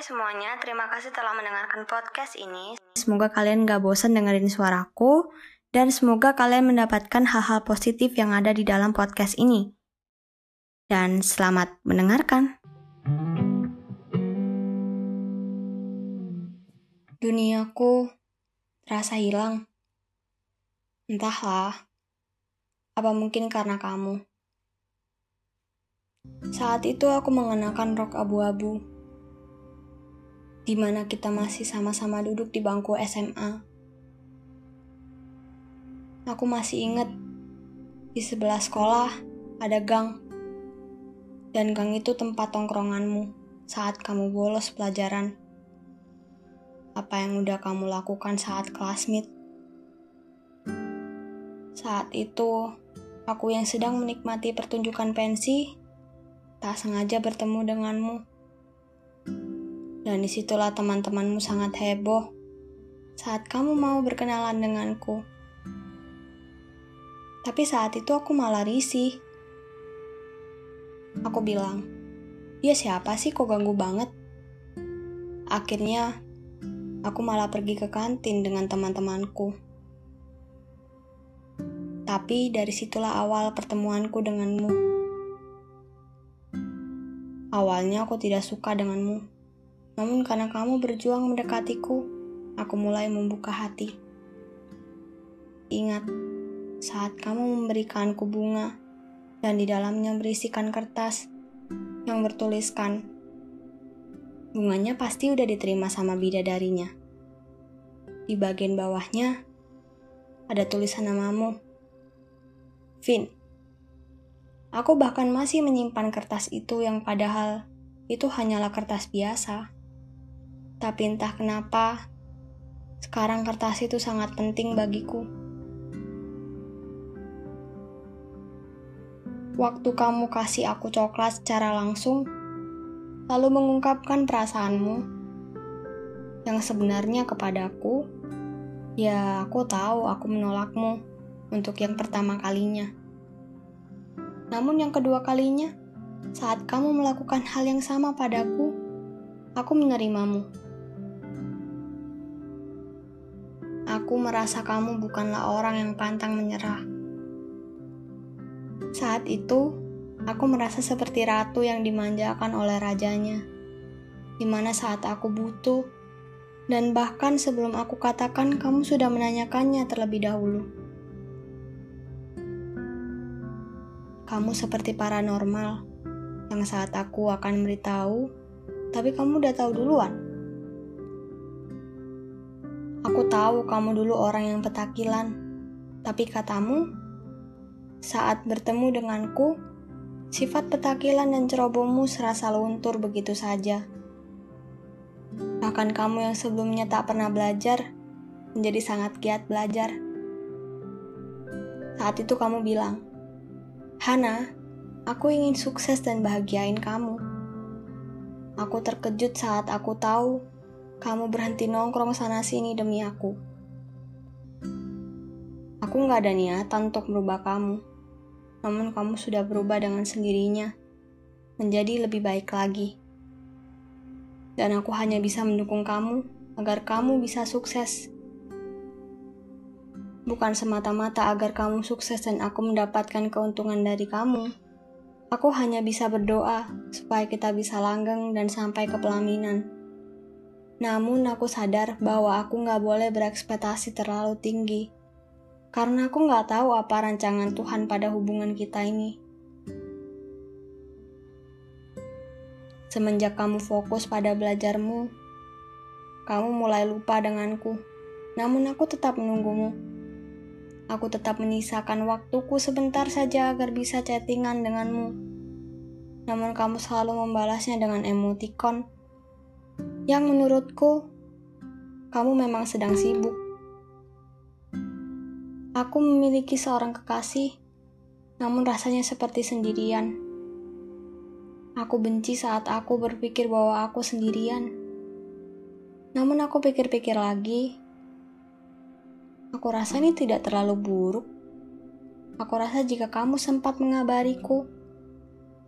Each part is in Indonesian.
Hai semuanya, terima kasih telah mendengarkan podcast ini. Semoga kalian gak bosan dengerin suaraku, dan semoga kalian mendapatkan hal-hal positif yang ada di dalam podcast ini. Dan selamat mendengarkan. Duniaku terasa hilang. Entahlah, apa mungkin karena kamu. Saat itu aku mengenakan rok abu-abu di mana kita masih sama-sama duduk di bangku SMA. Aku masih ingat di sebelah sekolah ada gang, dan gang itu tempat tongkronganmu saat kamu bolos pelajaran. Apa yang udah kamu lakukan saat kelas meet? Saat itu, aku yang sedang menikmati pertunjukan pensi, tak sengaja bertemu denganmu dan di situlah teman-temanmu sangat heboh saat kamu mau berkenalan denganku. Tapi saat itu aku malah risih. Aku bilang, dia siapa sih kok ganggu banget? Akhirnya, aku malah pergi ke kantin dengan teman-temanku. Tapi dari situlah awal pertemuanku denganmu. Awalnya aku tidak suka denganmu namun karena kamu berjuang mendekatiku, aku mulai membuka hati. Ingat, saat kamu memberikanku bunga dan di dalamnya berisikan kertas yang bertuliskan, bunganya pasti udah diterima sama bidadarinya. Di bagian bawahnya ada tulisan namamu, Vin. Aku bahkan masih menyimpan kertas itu yang padahal itu hanyalah kertas biasa. Tapi entah kenapa, sekarang kertas itu sangat penting bagiku. Waktu kamu kasih aku coklat secara langsung, lalu mengungkapkan perasaanmu yang sebenarnya kepadaku, ya aku tahu aku menolakmu untuk yang pertama kalinya. Namun yang kedua kalinya, saat kamu melakukan hal yang sama padaku, aku menerimamu. Aku merasa kamu bukanlah orang yang pantang menyerah. Saat itu, aku merasa seperti ratu yang dimanjakan oleh rajanya, di mana saat aku butuh, dan bahkan sebelum aku katakan, kamu sudah menanyakannya terlebih dahulu. Kamu seperti paranormal yang saat aku akan memberitahu, tapi kamu udah tahu duluan. Tahu kamu dulu orang yang petakilan, tapi katamu, saat bertemu denganku, sifat petakilan dan cerobohmu serasa luntur begitu saja. Bahkan kamu yang sebelumnya tak pernah belajar, menjadi sangat giat belajar. Saat itu kamu bilang, Hana, aku ingin sukses dan bahagiain kamu. Aku terkejut saat aku tahu kamu berhenti nongkrong sana-sini demi aku. Aku nggak ada niatan untuk merubah kamu, namun kamu sudah berubah dengan sendirinya, menjadi lebih baik lagi. Dan aku hanya bisa mendukung kamu agar kamu bisa sukses. Bukan semata-mata agar kamu sukses dan aku mendapatkan keuntungan dari kamu. Aku hanya bisa berdoa supaya kita bisa langgeng dan sampai ke pelaminan. Namun aku sadar bahwa aku nggak boleh berekspektasi terlalu tinggi. Karena aku nggak tahu apa rancangan Tuhan pada hubungan kita ini. Semenjak kamu fokus pada belajarmu, kamu mulai lupa denganku. Namun aku tetap menunggumu. Aku tetap menyisakan waktuku sebentar saja agar bisa chattingan denganmu. Namun kamu selalu membalasnya dengan emoticon yang menurutku kamu memang sedang sibuk. Aku memiliki seorang kekasih, namun rasanya seperti sendirian. Aku benci saat aku berpikir bahwa aku sendirian. Namun aku pikir-pikir lagi, aku rasa ini tidak terlalu buruk. Aku rasa jika kamu sempat mengabariku,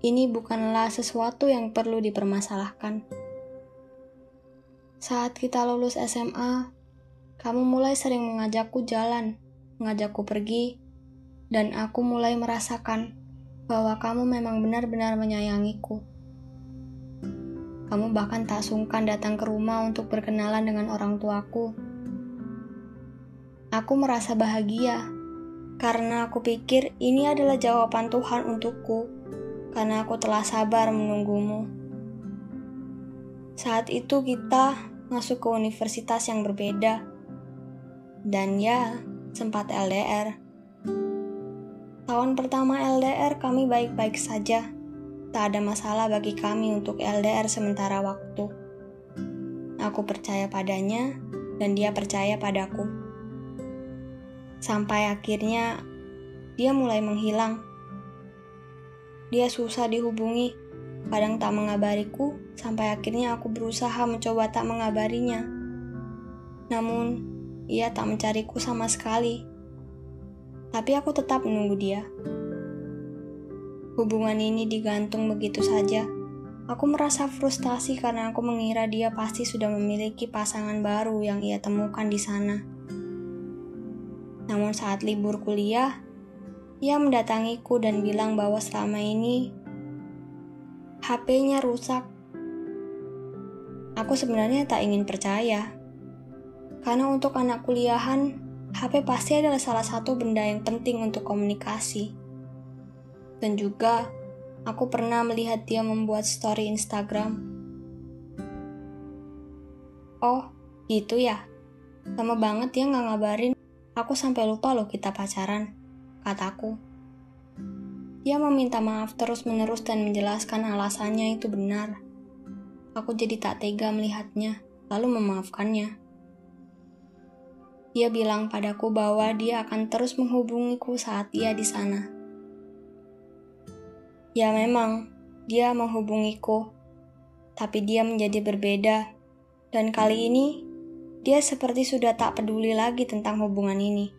ini bukanlah sesuatu yang perlu dipermasalahkan. Saat kita lulus SMA, kamu mulai sering mengajakku jalan, mengajakku pergi, dan aku mulai merasakan bahwa kamu memang benar-benar menyayangiku. Kamu bahkan tak sungkan datang ke rumah untuk berkenalan dengan orang tuaku. Aku merasa bahagia karena aku pikir ini adalah jawaban Tuhan untukku, karena aku telah sabar menunggumu. Saat itu kita masuk ke universitas yang berbeda. Dan ya, sempat LDR. Tahun pertama LDR kami baik-baik saja. Tak ada masalah bagi kami untuk LDR sementara waktu. Aku percaya padanya dan dia percaya padaku. Sampai akhirnya dia mulai menghilang. Dia susah dihubungi kadang tak mengabariku, sampai akhirnya aku berusaha mencoba tak mengabarinya. Namun, ia tak mencariku sama sekali. Tapi aku tetap menunggu dia. Hubungan ini digantung begitu saja. Aku merasa frustasi karena aku mengira dia pasti sudah memiliki pasangan baru yang ia temukan di sana. Namun saat libur kuliah, ia mendatangiku dan bilang bahwa selama ini HP-nya rusak. Aku sebenarnya tak ingin percaya. Karena untuk anak kuliahan, HP pasti adalah salah satu benda yang penting untuk komunikasi. Dan juga, aku pernah melihat dia membuat story Instagram. Oh, gitu ya? Lama banget dia nggak ngabarin. Aku sampai lupa loh kita pacaran, kataku. Dia meminta maaf terus-menerus dan menjelaskan alasannya itu benar. Aku jadi tak tega melihatnya, lalu memaafkannya. Dia bilang padaku bahwa dia akan terus menghubungiku saat ia di sana. Ya memang, dia menghubungiku, tapi dia menjadi berbeda, dan kali ini dia seperti sudah tak peduli lagi tentang hubungan ini.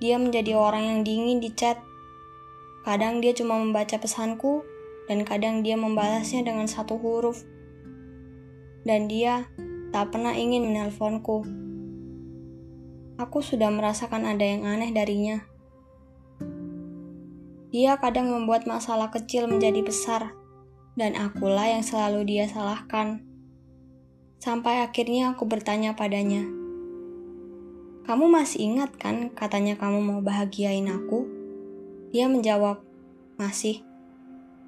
Dia menjadi orang yang dingin di chat Kadang dia cuma membaca pesanku, dan kadang dia membalasnya dengan satu huruf. Dan dia tak pernah ingin menelponku. Aku sudah merasakan ada yang aneh darinya. Dia kadang membuat masalah kecil menjadi besar, dan akulah yang selalu dia salahkan. Sampai akhirnya aku bertanya padanya, "Kamu masih ingat kan katanya kamu mau bahagiain aku?" Dia menjawab, "Masih."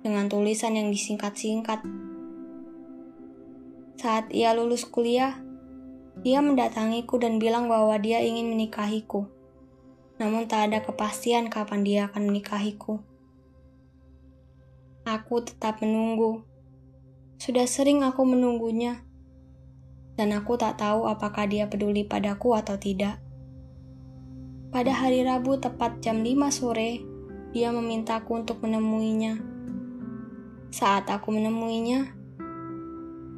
Dengan tulisan yang disingkat-singkat. Saat ia lulus kuliah, dia mendatangiku dan bilang bahwa dia ingin menikahiku. Namun tak ada kepastian kapan dia akan menikahiku. Aku tetap menunggu. Sudah sering aku menunggunya. Dan aku tak tahu apakah dia peduli padaku atau tidak. Pada hari Rabu tepat jam 5 sore, dia memintaku untuk menemuinya. Saat aku menemuinya,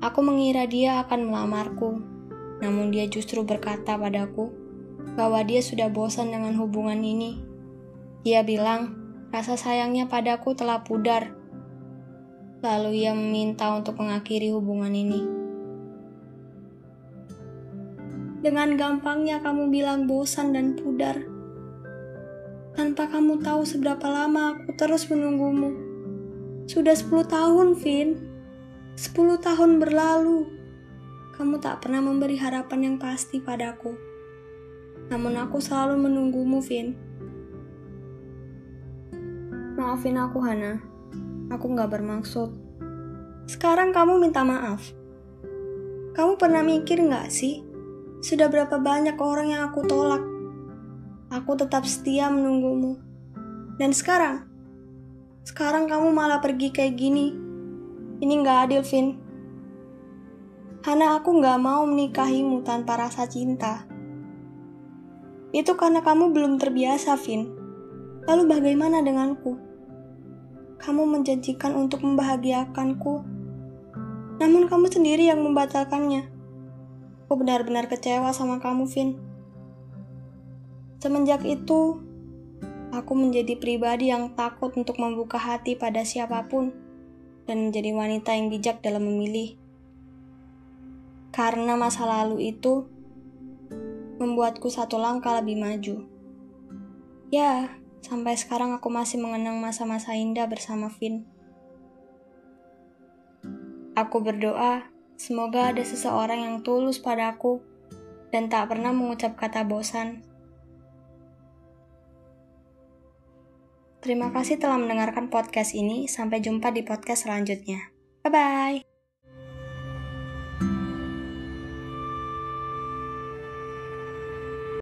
aku mengira dia akan melamarku, namun dia justru berkata padaku bahwa dia sudah bosan dengan hubungan ini. Dia bilang rasa sayangnya padaku telah pudar. Lalu ia meminta untuk mengakhiri hubungan ini. Dengan gampangnya kamu bilang bosan dan pudar tanpa kamu tahu seberapa lama aku terus menunggumu. Sudah 10 tahun, Vin. 10 tahun berlalu. Kamu tak pernah memberi harapan yang pasti padaku. Namun aku selalu menunggumu, Vin. Maafin aku, Hana. Aku gak bermaksud. Sekarang kamu minta maaf. Kamu pernah mikir gak sih? Sudah berapa banyak orang yang aku tolak Aku tetap setia menunggumu. Dan sekarang, sekarang kamu malah pergi kayak gini. Ini gak adil, Vin. Karena aku gak mau menikahimu tanpa rasa cinta. Itu karena kamu belum terbiasa, Vin. Lalu bagaimana denganku? Kamu menjanjikan untuk membahagiakanku, namun kamu sendiri yang membatalkannya. Aku benar-benar kecewa sama kamu, Vin. Semenjak itu, aku menjadi pribadi yang takut untuk membuka hati pada siapa pun dan menjadi wanita yang bijak dalam memilih. Karena masa lalu itu membuatku satu langkah lebih maju. Ya, sampai sekarang aku masih mengenang masa-masa indah bersama Vin. Aku berdoa, semoga ada seseorang yang tulus padaku dan tak pernah mengucap kata bosan. Terima kasih telah mendengarkan podcast ini. Sampai jumpa di podcast selanjutnya. Bye bye.